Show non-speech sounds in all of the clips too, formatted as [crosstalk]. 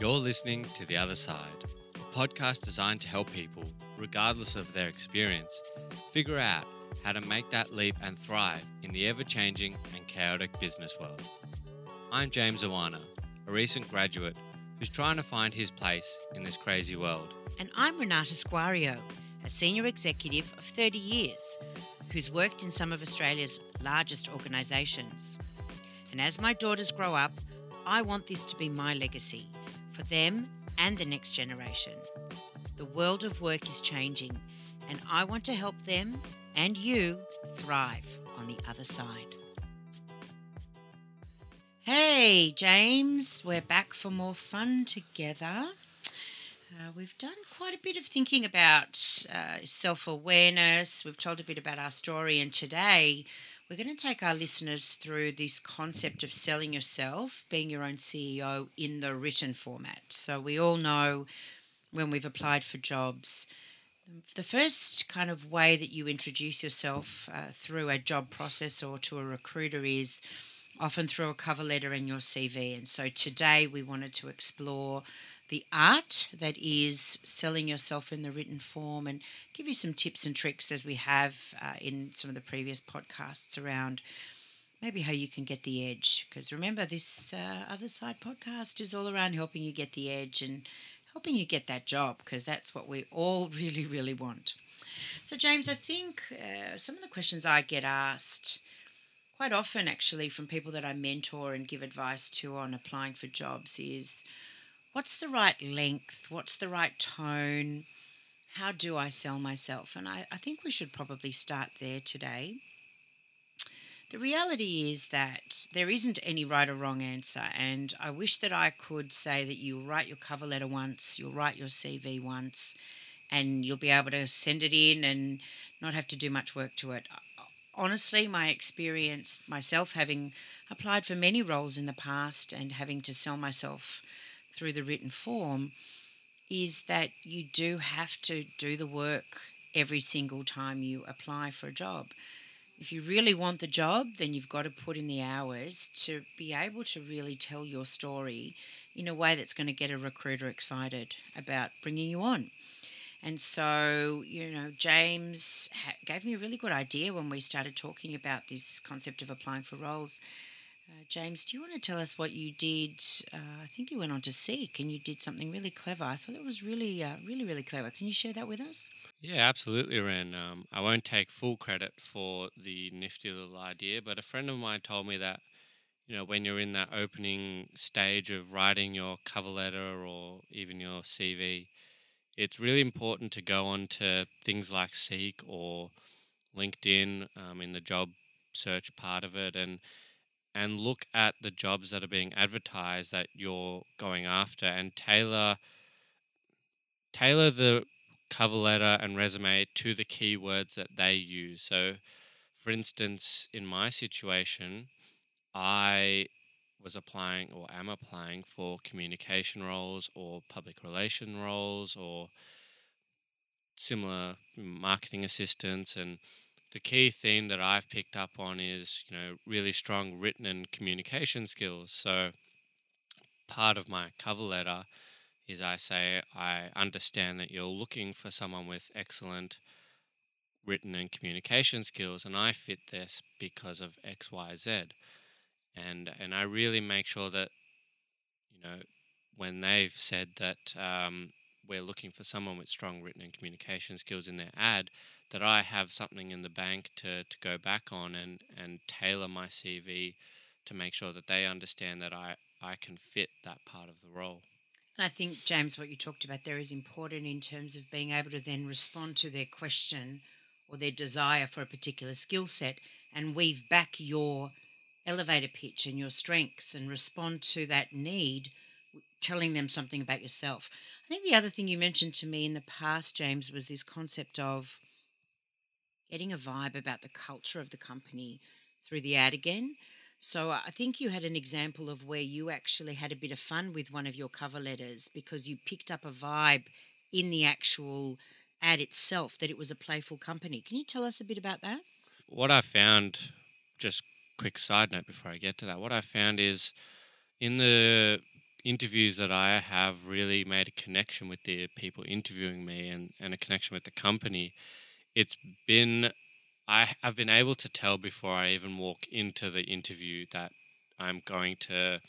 You're listening to The Other Side, a podcast designed to help people, regardless of their experience, figure out how to make that leap and thrive in the ever changing and chaotic business world. I'm James Oana, a recent graduate who's trying to find his place in this crazy world. And I'm Renata Sguario, a senior executive of 30 years who's worked in some of Australia's largest organisations. And as my daughters grow up, I want this to be my legacy for them and the next generation. The world of work is changing, and I want to help them and you thrive on the other side. Hey, James, we're back for more fun together. Uh, we've done quite a bit of thinking about uh, self awareness. We've told a bit about our story, and today we're going to take our listeners through this concept of selling yourself, being your own CEO in the written format. So, we all know when we've applied for jobs, the first kind of way that you introduce yourself uh, through a job process or to a recruiter is often through a cover letter and your CV. And so today we wanted to explore the art that is selling yourself in the written form and give you some tips and tricks as we have uh, in some of the previous podcasts around maybe how you can get the edge. Because remember, this uh, other side podcast is all around helping you get the edge and helping you get that job because that's what we all [laughs] really, really want. So, James, I think uh, some of the questions I get asked quite often actually from people that I mentor and give advice to on applying for jobs is what's the right length? What's the right tone? How do I sell myself? And I, I think we should probably start there today. The reality is that there isn't any right or wrong answer, and I wish that I could say that you'll write your cover letter once, you'll write your CV once, and you'll be able to send it in and not have to do much work to it honestly, my experience myself, having applied for many roles in the past and having to sell myself through the written form, is that you do have to do the work every single time you apply for a job. If you really want the job, then you've got to put in the hours to be able to really tell your story in a way that's going to get a recruiter excited about bringing you on. And so, you know, James gave me a really good idea when we started talking about this concept of applying for roles. Uh, James, do you want to tell us what you did? Uh, I think you went on to Seek and you did something really clever. I thought it was really, uh, really, really clever. Can you share that with us? Yeah, absolutely, Ren. Um, I won't take full credit for the nifty little idea, but a friend of mine told me that, you know, when you're in that opening stage of writing your cover letter or even your CV, it's really important to go on to things like Seek or LinkedIn um, in the job search part of it and and look at the jobs that are being advertised that you're going after and tailor tailor the cover letter and resume to the keywords that they use. So for instance, in my situation, I was applying or am applying for communication roles or public relation roles or similar marketing assistants and the key theme that I've picked up on is you know really strong written and communication skills. So part of my cover letter is I say I understand that you're looking for someone with excellent written and communication skills and I fit this because of XYZ and and I really make sure that you know when they've said that um, we're looking for someone with strong written and communication skills in their ad, that I have something in the bank to to go back on and and tailor my CV to make sure that they understand that I I can fit that part of the role. And I think James, what you talked about there is important in terms of being able to then respond to their question or their desire for a particular skill set and weave back your elevator pitch and your strengths and respond to that need, telling them something about yourself. I think the other thing you mentioned to me in the past, James, was this concept of getting a vibe about the culture of the company through the ad again. So uh, I think you had an example of where you actually had a bit of fun with one of your cover letters because you picked up a vibe in the actual ad itself that it was a playful company. Can you tell us a bit about that? What I found just quick side note before I get to that. What I found is in the interviews that I have really made a connection with the people interviewing me and, and a connection with the company. It's been I have been able to tell before I even walk into the interview that I'm going to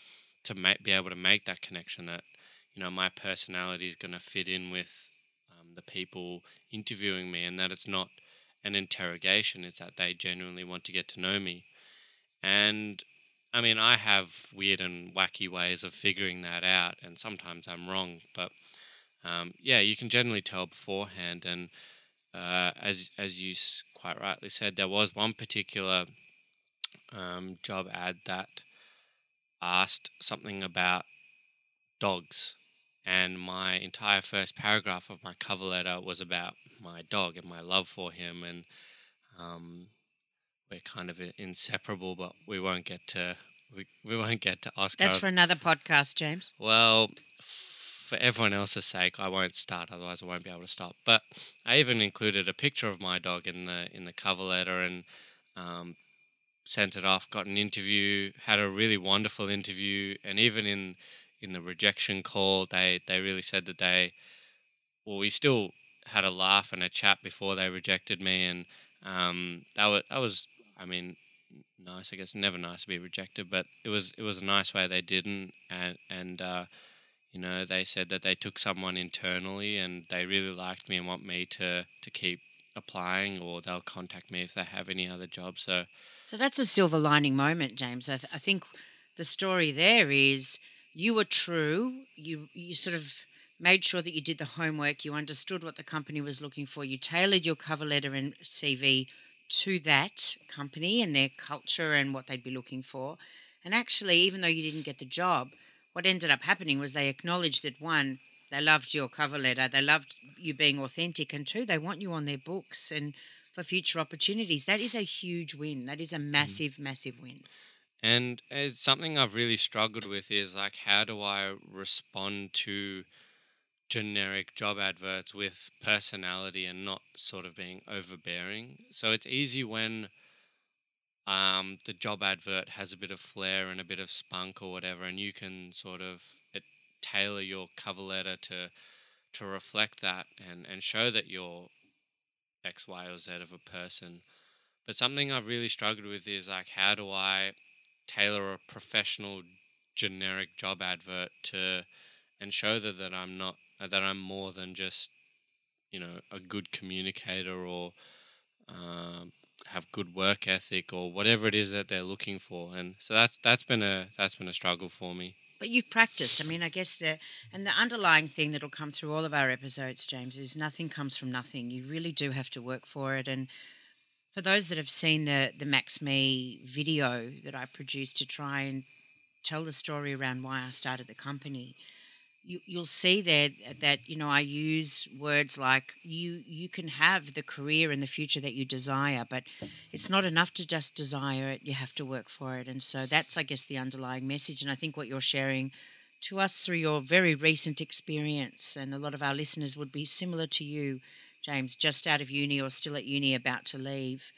to be able to make that connection that you know my personality is going to fit in with um, the people interviewing me and that it's not an interrogation it's that they genuinely want to get to know me. And I mean I have weird and wacky ways of figuring that out and sometimes I'm wrong but um, yeah you can generally tell beforehand and uh, as as you quite rightly said, there was one particular um, job ad that asked something about dogs, and my entire first paragraph of my cover letter was about my dog and my love for him, and um, we're kind of inseparable, but we won't get to we, we won't get to Oscar. That's for another podcast, James. Well, for everyone else's sake, I won't start. Otherwise, I won't be able to stop. But I even included a picture of my dog in the in the cover letter and um, sent it off. Got an interview. Had a really wonderful interview. And even in in the rejection call, they they really said that they well, we still had a laugh and a chat before they rejected me, and um, that was that was I mean nice. I guess never nice to be rejected, but it was it was a nice way they didn't, and and uh, you know, they said that they took someone internally and they really liked me and want me to to keep applying, or they'll contact me if they have any other jobs. So, so that's a silver lining moment, James. I, th- I think the story there is you were true. You you sort of made sure that you did the homework. You understood what the company was looking for. You tailored your cover letter and CV to that company and their culture and what they'd be looking for. And actually, even though you didn't get the job, what ended up happening was they acknowledged that one, they loved your cover letter, they loved you being authentic, and two, they want you on their books and for future opportunities. That is a huge win. That is a mm. massive, mm. massive win. And it's something I've really struggled with is like, how do I respond to generic job adverts with personality and not sort of being overbearing? So it's easy when um, the job advert has a bit of flair and a bit of spunk or whatever, and you can sort of it, tailor your cover letter to to reflect that and, and show that you're X, Y, or Z of a person. But something I've really struggled with is like, how do I tailor a professional generic job advert to and show that, that I'm not that I'm more than just you know a good communicator or um, have good work ethic or whatever it is that they're looking for. And so that's that's been a that's been a struggle for me. But you've practiced. I mean, I guess the and the underlying thing that'll come through all of our episodes, James, is nothing comes from nothing. You really do have to work for it. And for those that have seen the the Maxme video that I produced to try and tell the story around why I started the company, you, you'll see there that you know I use words like you you can have the career and the future that you desire, but it's not enough to just desire it. You have to work for it, and so that's I guess the underlying message. And I think what you're sharing to us through your very recent experience, and a lot of our listeners would be similar to you, James, just out of uni or still at uni, about to leave.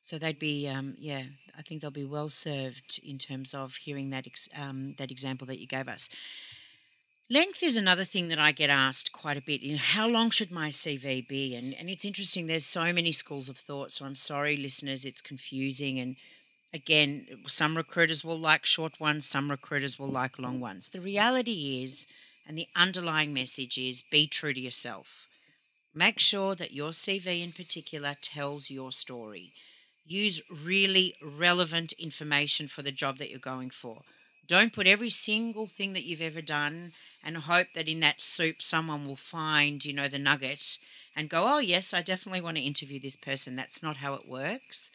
So they'd be, um, yeah, I think they'll be well served in terms of hearing that ex- um, that example that you gave us. Length is another thing that I get asked quite a bit. You know, how long should my CV be? And and it's interesting. There's so many schools of thought. So I'm sorry, listeners, it's confusing. And again, some recruiters will like short ones. Some recruiters will like long ones. The reality is, and the underlying message is, be true to yourself. Make sure that your CV in particular tells your story. Use really relevant information for the job that you're going for. Don't put every single thing that you've ever done and hope that in that soup someone will find, you know, the nugget and go, "Oh, yes, I definitely want to interview this person." That's not how it works.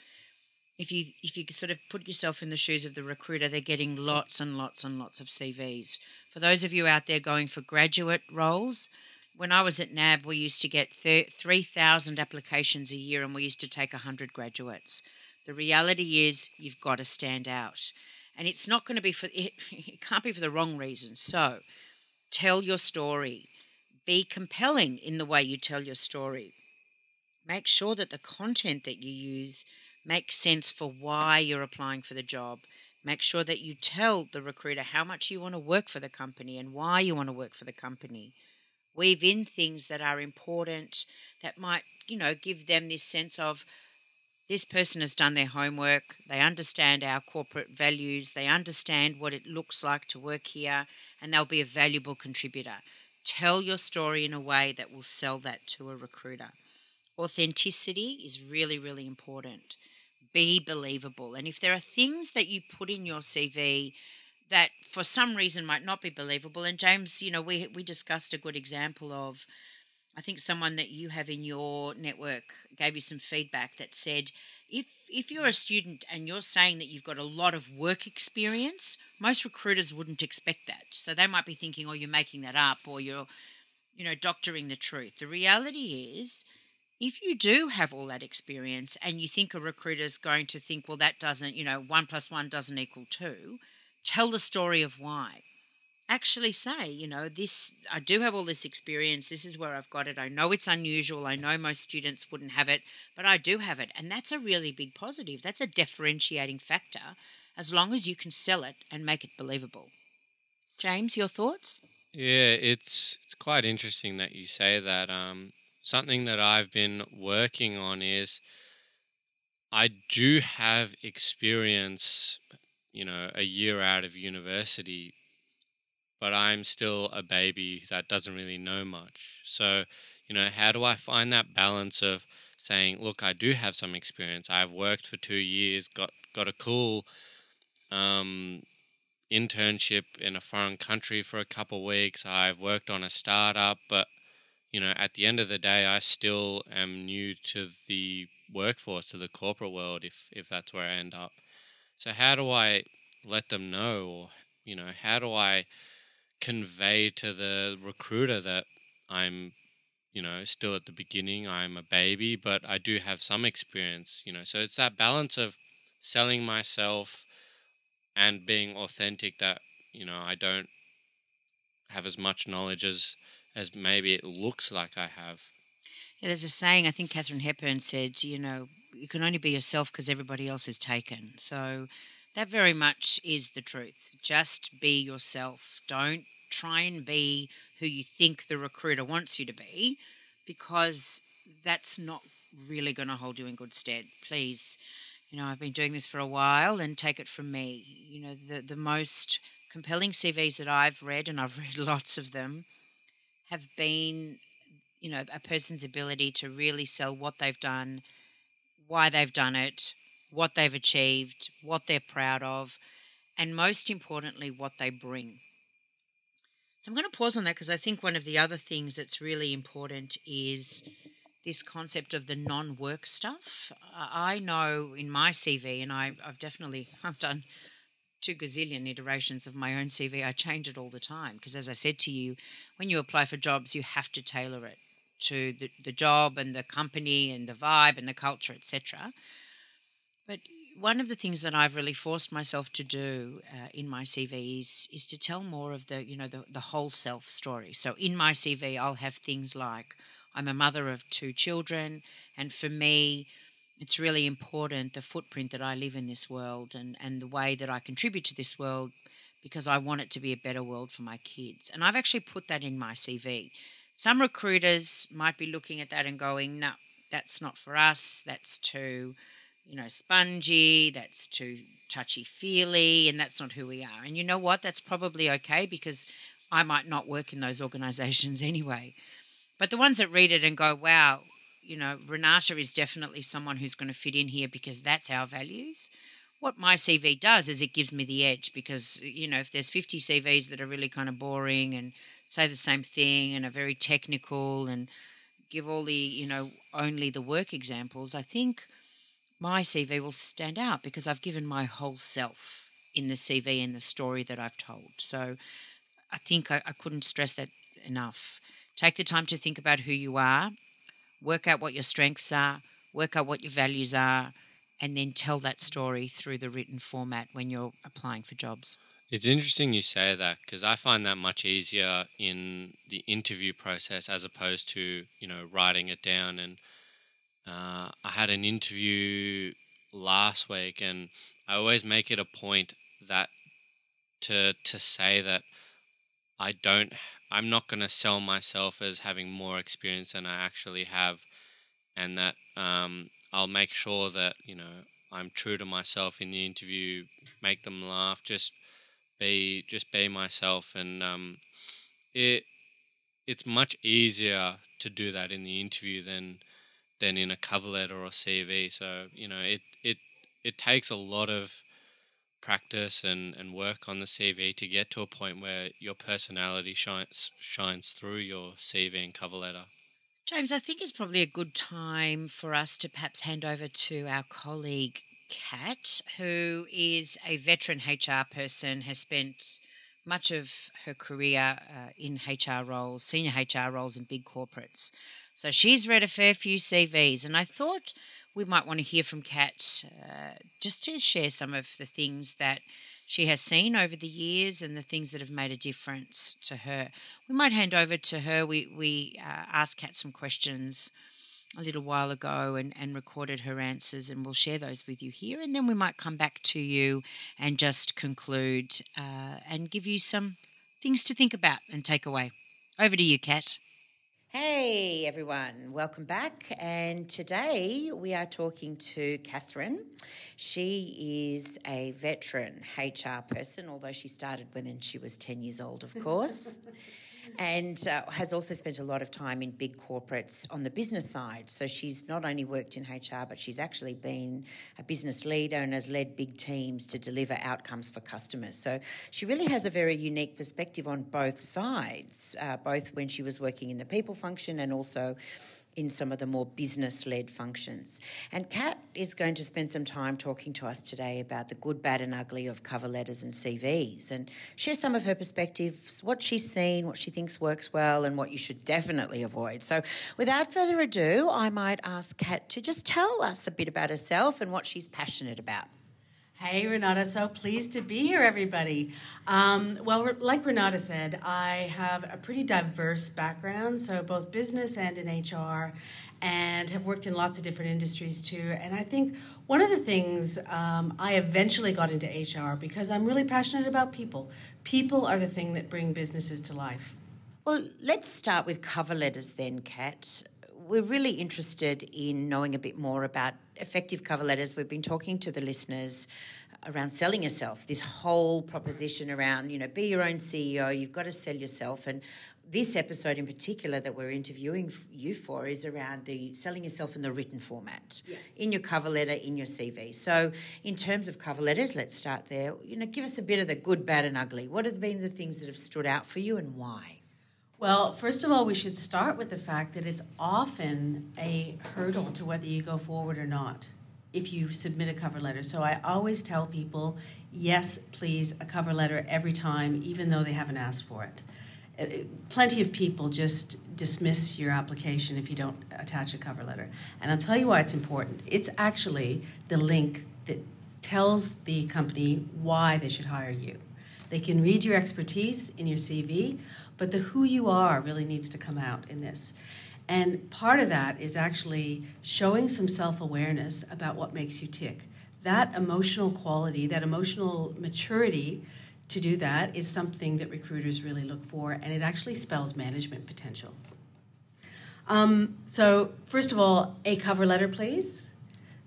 If you if you sort of put yourself in the shoes of the recruiter, they're getting lots and lots and lots of CVs. For those of you out there going for graduate roles, when I was at NAB, we used to get 3,000 applications a year and we used to take 100 graduates. The reality is you've got to stand out. And it's not going to be for, it, [laughs] it can't be for the wrong reason. So, Tell your story. Be compelling in the way you tell your story. Make sure that the content that you use makes sense for why you're applying for the job. Make sure that you tell the recruiter how much you want to work for the company and why you want to work for the company. Weave in things that are important that might, you know, give them this sense of this person has done their homework, they understand our corporate values, they understand what it looks like to work here, and they'll be a valuable contributor. Tell your story in a way that will sell that to a recruiter. Authenticity is really, really important. Be believable. And if there are things that you put in your CV that for some reason might not be believable, and James, you know, we, we discussed a good example of I think someone that you have in your network gave you some feedback that said if if you're a student and you're saying that you've got a lot of work experience, most recruiters wouldn't expect that. So they might be thinking, "Oh, you're making that up," or you're, you know, doctoring the truth. The reality is, if you do have all that experience and you think a recruiter's going to think, "Well, that doesn't, you know, one plus one doesn't equal two, tell the story of why actually say, you know, this, I do have all this experience. This is where I've got it. I know it's unusual. I know most students wouldn't have it, but I do have it. And that's a really big positive. That's a differentiating factor as long as you can sell it and make it believable. James, your thoughts? Yeah, it's it's quite interesting that you say that. Um, something that I've been working on is I do have experience, you know, a year out of university but I'm still a baby that doesn't really know much. So, you know, how do I find that balance of saying, look, I do have some experience. I've worked for two years, got got a cool um, internship in a foreign country for a couple weeks. I've worked on a startup, but you know, at the end of the day, I still am new to the workforce, to the corporate world, if if that's where I end up. So how do I let them know, or you know, how do I convey to the recruiter that I'm, you know, still at the beginning. I'm a baby, but I do have some experience, you know. So it's that balance of selling myself and being authentic that, you know, I don't have as much knowledge as as maybe it looks like I have. Yeah, there's a saying, I think Katharine Hepburn said, you know, you can only be yourself because everybody else is taken. So that very much is the truth. Just be yourself. Don't try and be who you think the recruiter wants you to be because that's not really going to hold you in good stead. Please, you know, I've been doing this for a while and take it from me. You know, the, the most compelling CVs that I've read, and I've [laughs] read lots of them, have been, you know, a person's ability to really sell what they've done, why they've done it, what they've achieved, what they're proud of, and most importantly, what they bring. So I'm going to pause on that because I think one of the other things that's really important is this concept of the non-work stuff. I know in my CV, and I, have definitely [laughs] I've done two gazillion iterations of my own CV. I change it all the time because, as I said to you, when you apply for jobs, you have to tailor it to the, the job and the company and the vibe and the culture, etc. But one of the things that I've really forced myself to do uh, in my CV is, is to tell more of the, you know, the, the whole self story. So in my CV, I'll have things like I'm a mother of two children, and for me, it's really important the footprint that I live in this world and, and the way that I contribute to this world because I want it to be a better world for my kids. And I've actually put that in my CV. Some recruiters might be looking at that and going, no, that's not for us, that's too you know, spongy, that's too touchy feely, and that's not who we are. And you know what? That's probably okay because I might not work in those organizations [laughs] anyway. But the ones that read it and go, wow, you know, Renata is definitely someone who's going to fit in here because that's our values. What my CV does is it gives me the edge because, you know, if there's 50 CVs that are really kind of boring and say the same thing and are very technical and give all the, you know, only the work examples, I think my CV will stand out because I've given my whole self in the CV and the story that I've told. So I think I, I couldn't stress that enough. Take the time to think about who you are, work out what your strengths are, work out what your values are, and then tell that story through the written format when you're applying for jobs. It's interesting you say that because I find that much easier in the interview process as opposed to, you know, writing it down and uh, I had an interview last week, and I always make it a point that to to say that I don't I'm not going to sell myself as having more experience than I actually have and that um, I'll make sure that you know I'm true to myself in the interview make them laugh just be just be myself and um, it it's much easier to do that in the interview than than in a cover letter or CV so you know it it it takes a lot of practice and, and work on the CV to get to a point where your personality shines shines through your CV and cover letter. James, I think it's probably a good time for us to perhaps hand over to our colleague Kat, who is a veteran HR person, has spent much of her career uh, in HR roles, senior HR roles in big corporates. So she's read a fair few CVs, and I thought we might want to hear from Kat uh, just to share some of the things that she has seen over the years and the things that have made a difference to her. We might hand over to her. We, we uh, asked Kat some questions a little while ago and, and recorded her answers, and we'll share those with you here. And then we might come back to you and just conclude uh, and give you some things to think about and take away. Over to you, Kat. Hey everyone, welcome back. And today we are talking to Catherine. She is a veteran HR person, although she started when she was 10 years old, of course [laughs] and uh, has also spent a lot of time in big corporates on the business side. So she's not only worked in HR, but she's actually been a business leader and has led big teams to deliver outcomes for customers. So she really has a very unique perspective on both sides, uh, both when she was working in the people function and also in some of the more business led functions. And Kat is going to spend some time talking to us today about the good, bad, and ugly of cover letters and CVs and share some of her perspectives, what she's seen, what she thinks works well, and what you should definitely avoid. So, without further ado, I might ask Kat to just tell us a bit about herself and what she's passionate about. Hey, Renata. So pleased to be here, everybody. Um, well, like Renata said, I have a pretty diverse background, so both business and in HR, and have worked in lots of different industries too. And I think one of the things um, I eventually got into HR because I'm really passionate about people. People are the thing that bring businesses to life. Well, let's start with cover letters then, Kat we're really interested in knowing a bit more about effective cover letters. We've been talking to the listeners around selling yourself, this whole proposition around, you know, be your own CEO, you've got to sell yourself. And this episode in particular that we're interviewing you for is around the selling yourself in the written format, yeah. in your cover letter, in your CV. So, in terms of cover letters, let's start there. You know, give us a bit of the good, bad, and ugly. What have been the things that have stood out for you and why? Well, first of all, we should start with the fact that it's often a hurdle to whether you go forward or not if you submit a cover letter. So I always tell people, yes, please, a cover letter every time, even though they haven't asked for it. Uh, plenty of people just dismiss your application if you don't attach a cover letter. And I'll tell you why it's important. It's actually the link that tells the company why they should hire you. They can read your expertise in your CV, but the who you are really needs to come out in this. And part of that is actually showing some self awareness about what makes you tick. That emotional quality, that emotional maturity to do that is something that recruiters really look for, and it actually spells management potential. Um, so, first of all, a cover letter, please.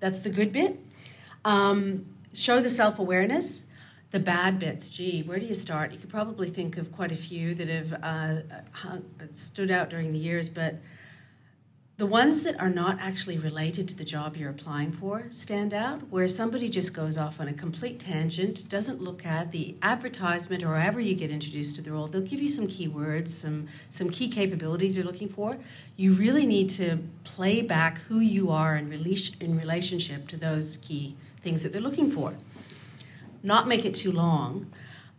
That's the good bit. Um, show the self awareness. The bad bits, gee, where do you start? You could probably think of quite a few that have uh, hung, stood out during the years, but the ones that are not actually related to the job you're applying for stand out, where somebody just goes off on a complete tangent, doesn't look at the advertisement or however you get introduced to the role. They'll give you some keywords, some, some key capabilities you're looking for. You really need to play back who you are in, rela- in relationship to those key things that they're looking for not make it too long,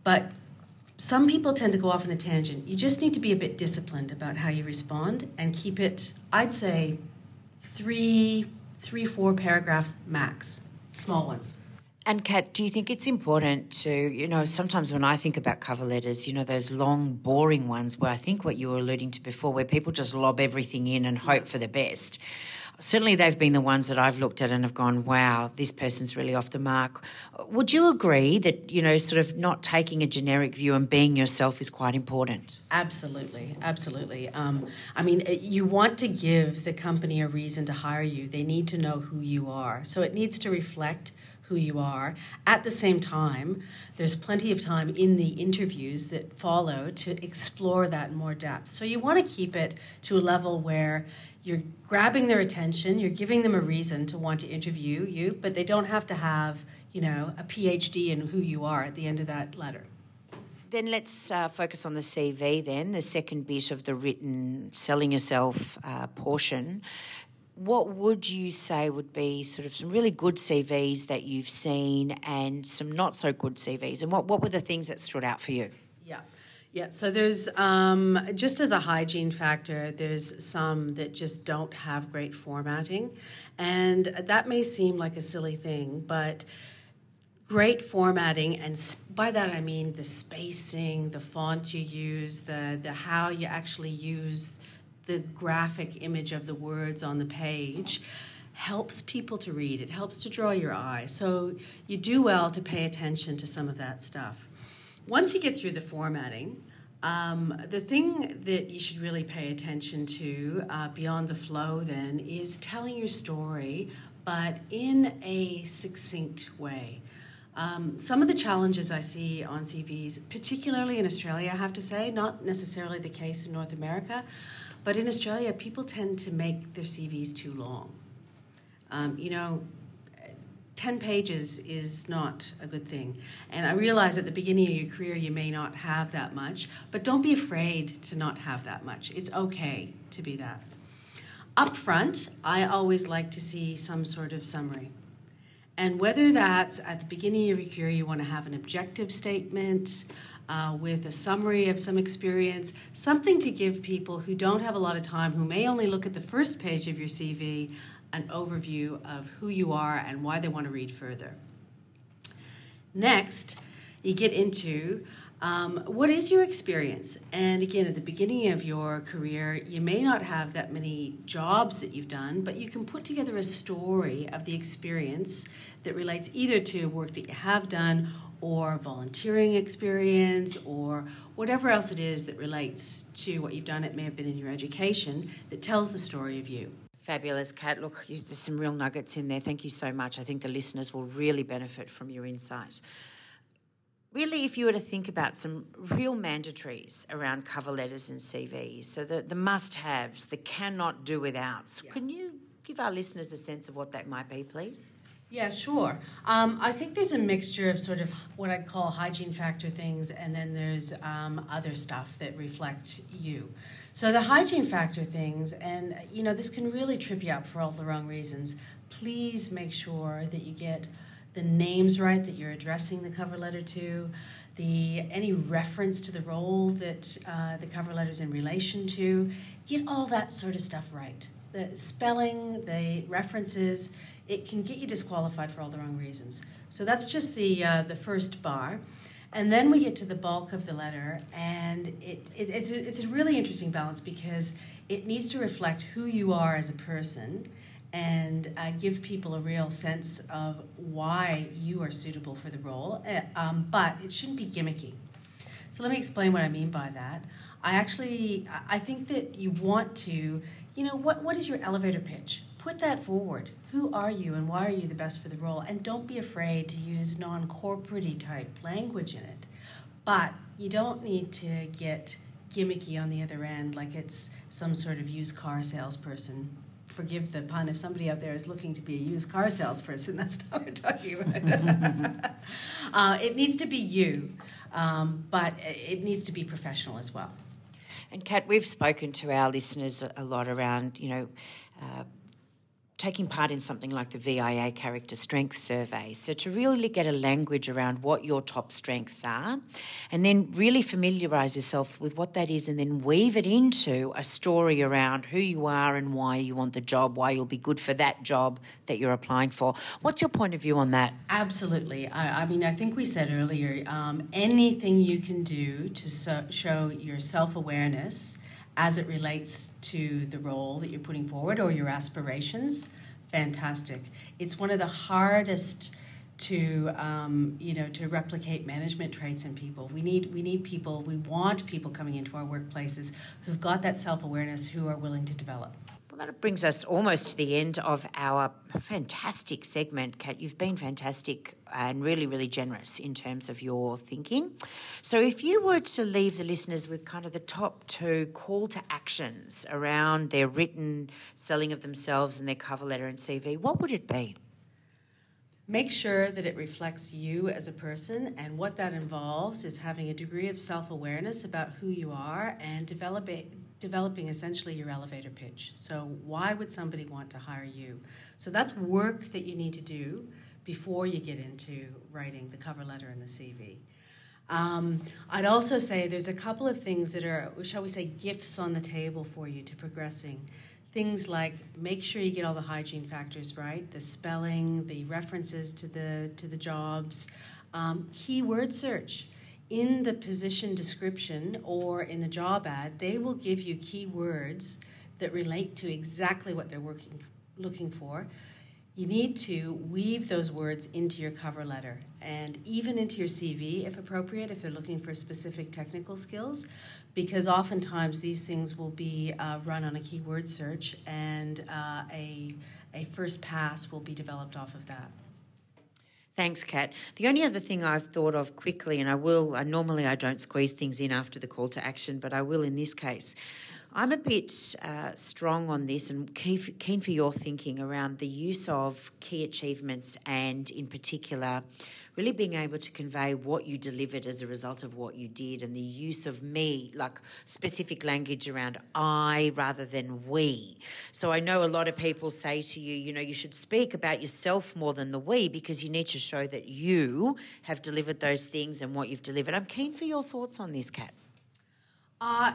but some people tend to go off on a tangent. You just need to be a bit disciplined about how you respond and keep it, I'd say, three, three, four paragraphs max, small ones. And Kat, do you think it's important to, you know, sometimes when I think about cover letters, you know, those long, boring ones where I think what you were alluding to before, where people just lob everything in and hope for the best certainly they've been the ones that I've looked at and have gone, wow, this person's really off the mark. Would you agree that, you know, sort of not taking a generic view and being yourself is quite important? Absolutely, absolutely. Um, I mean, you want to give the company a reason to hire you, they need to know who you are. So it needs to reflect who you are. At the same time, there's plenty of time in the interviews that follow to explore that in more depth. So you want to keep it to a level where you're grabbing their attention, you're giving them a reason to want to interview you, but they don't have to have, you know, a PhD in who you are at the end of that letter. Then let's uh, focus on the CV, then, the second bit of the written selling yourself uh, portion. What would you say would be sort of some really good CVs that you've seen and some not so good CVs? And what, what were the things that stood out for you? Yeah. Yeah, so there's um, just as a hygiene factor, there's some that just don't have great formatting. And that may seem like a silly thing, but great formatting, and by that I mean the spacing, the font you use, the, the how you actually use the graphic image of the words on the page helps people to read. It helps to draw your eye. So you do well to pay attention to some of that stuff. Once you get through the formatting, um, the thing that you should really pay attention to uh, beyond the flow then is telling your story, but in a succinct way. Um, some of the challenges I see on CVs, particularly in Australia, I have to say, not necessarily the case in North America, but in Australia, people tend to make their CVs too long. Um, you know, 10 pages is not a good thing. And I realize at the beginning of your career, you may not have that much, but don't be afraid to not have that much. It's okay to be that. Up front, I always like to see some sort of summary. And whether that's at the beginning of your career, you want to have an objective statement uh, with a summary of some experience, something to give people who don't have a lot of time, who may only look at the first page of your CV, an overview of who you are and why they want to read further. Next, you get into um, what is your experience? And again, at the beginning of your career, you may not have that many jobs that you've done, but you can put together a story of the experience that relates either to work that you have done or volunteering experience or whatever else it is that relates to what you've done. It may have been in your education that tells the story of you. Fabulous, Kat. Look, there's some real nuggets in there. Thank you so much. I think the listeners will really benefit from your insight. Really, if you were to think about some real mandatories around cover letters and CVs, so the, the must haves, the cannot do without, yeah. can you give our listeners a sense of what that might be, please? Yeah, sure. Um, I think there's a mixture of sort of what I'd call hygiene factor things, and then there's um, other stuff that reflect you. So the hygiene factor things, and you know, this can really trip you up for all the wrong reasons. Please make sure that you get the names right that you're addressing the cover letter to, the any reference to the role that uh, the cover letter is in relation to. Get all that sort of stuff right. The spelling, the references it can get you disqualified for all the wrong reasons. So that's just the uh, the first bar. And then we get to the bulk of the letter, and it, it, it's, a, it's a really interesting balance because it needs to reflect who you are as a person and uh, give people a real sense of why you are suitable for the role, uh, um, but it shouldn't be gimmicky. So let me explain what I mean by that. I actually, I think that you want to, you know, what, what is your elevator pitch? Put that forward. Who are you and why are you the best for the role? And don't be afraid to use non corporate type language in it. But you don't need to get gimmicky on the other end like it's some sort of used car salesperson. Forgive the pun if somebody out there is looking to be a used car salesperson, [laughs] that's not what we're talking about. [laughs] uh, it needs to be you, um, but it needs to be professional as well. And Kat, we've spoken to our listeners a lot around, you know, uh, taking part in something like the VIA Character Strength Survey. So, to really get a language around what your top strengths are, and then really familiarise yourself with what that is, and then weave it into a story around who you are and why you want the job, why you'll be good for that job that you're applying for. What's your point of view on that? Absolutely. I, I mean, I think we said earlier um, anything you can do to so, show your self awareness as it relates to the role that you're putting forward or your aspirations, fantastic. It's one of the hardest to um, you know to replicate management traits in people. We need we need people. We want people coming into our workplaces who've got that self awareness, who are willing to develop. That brings us almost to the end of our fantastic segment, Kat. You've been fantastic and really, really generous in terms of your thinking. So, if you were to leave the listeners with kind of the top two call to actions around their written selling of themselves and their cover letter and CV, what would it be? Make sure that it reflects you as a person, and what that involves is having a degree of self awareness about who you are and developing, developing essentially your elevator pitch. So, why would somebody want to hire you? So, that's work that you need to do before you get into writing the cover letter and the CV. Um, I'd also say there's a couple of things that are, shall we say, gifts on the table for you to progressing things like make sure you get all the hygiene factors right the spelling the references to the to the jobs um, keyword search in the position description or in the job ad they will give you keywords that relate to exactly what they're working looking for you need to weave those words into your cover letter and even into your CV if appropriate if they're looking for specific technical skills because oftentimes these things will be uh, run on a keyword search and uh, a, a first pass will be developed off of that. Thanks, Kat. The only other thing I've thought of quickly, and I will, uh, normally I don't squeeze things in after the call to action, but I will in this case. I'm a bit uh, strong on this and keen for your thinking around the use of key achievements and, in particular, really being able to convey what you delivered as a result of what you did and the use of me, like specific language around I rather than we. So I know a lot of people say to you, you know, you should speak about yourself more than the we because you need to show that you have delivered those things and what you've delivered. I'm keen for your thoughts on this, Kat. Uh,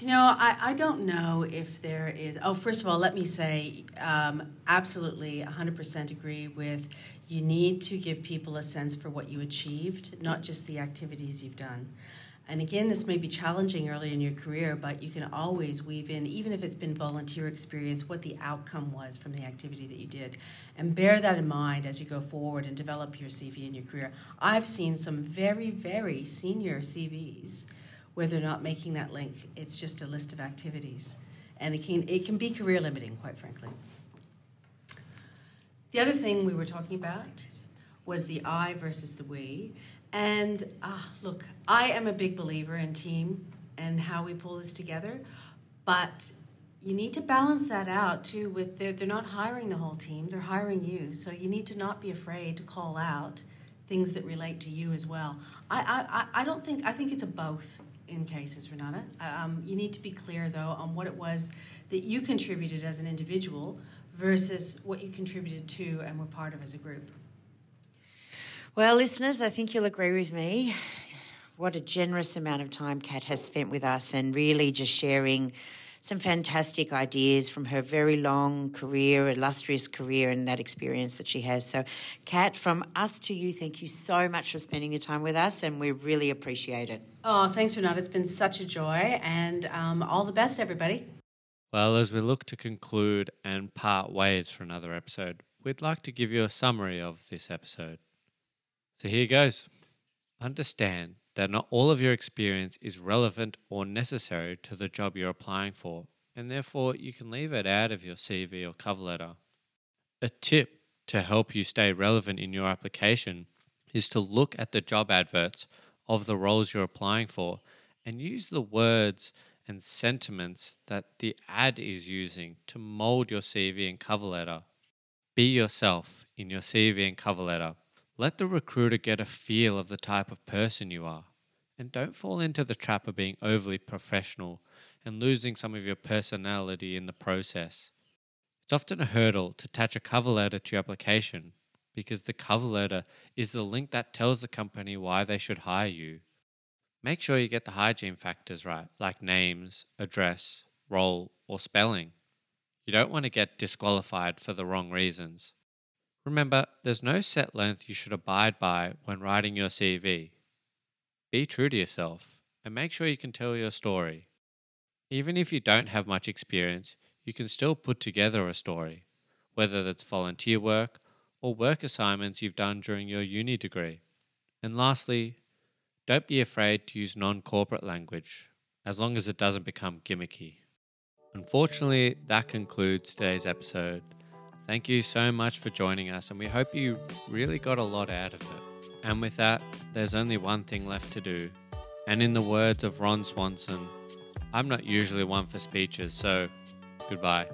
you know, I, I don't know if there is. Oh, first of all, let me say um, absolutely 100% agree with you need to give people a sense for what you achieved, not just the activities you've done. And again, this may be challenging early in your career, but you can always weave in, even if it's been volunteer experience, what the outcome was from the activity that you did. And bear that in mind as you go forward and develop your CV in your career. I've seen some very, very senior CVs where they're not making that link, it's just a list of activities. And it can, it can be career limiting, quite frankly. The other thing we were talking about was the I versus the we. And uh, look, I am a big believer in team and how we pull this together, but you need to balance that out too with they're, they're not hiring the whole team, they're hiring you. So you need to not be afraid to call out things that relate to you as well. I, I, I don't think, I think it's a both in cases, Renata. Um, you need to be clear though on what it was that you contributed as an individual versus what you contributed to and were part of as a group? Well, listeners, I think you'll agree with me. What a generous amount of time Kat has spent with us and really just sharing some fantastic ideas from her very long career, illustrious career, and that experience that she has. So, Kat, from us to you, thank you so much for spending your time with us, and we really appreciate it. Oh, thanks, Renata. It's been such a joy, and um, all the best, everybody. Well, as we look to conclude and part ways for another episode, we'd like to give you a summary of this episode. So here goes. Understand that not all of your experience is relevant or necessary to the job you're applying for, and therefore you can leave it out of your CV or cover letter. A tip to help you stay relevant in your application is to look at the job adverts of the roles you're applying for and use the words and sentiments that the ad is using to mold your CV and cover letter. Be yourself in your CV and cover letter. Let the recruiter get a feel of the type of person you are. And don't fall into the trap of being overly professional and losing some of your personality in the process. It's often a hurdle to attach a cover letter to your application because the cover letter is the link that tells the company why they should hire you. Make sure you get the hygiene factors right, like names, address, role, or spelling. You don't want to get disqualified for the wrong reasons. Remember, there's no set length you should abide by when writing your CV. Be true to yourself and make sure you can tell your story. Even if you don't have much experience, you can still put together a story, whether that's volunteer work or work assignments you've done during your uni degree. And lastly, don't be afraid to use non corporate language, as long as it doesn't become gimmicky. Unfortunately, that concludes today's episode. Thank you so much for joining us, and we hope you really got a lot out of it. And with that, there's only one thing left to do. And in the words of Ron Swanson, I'm not usually one for speeches, so goodbye.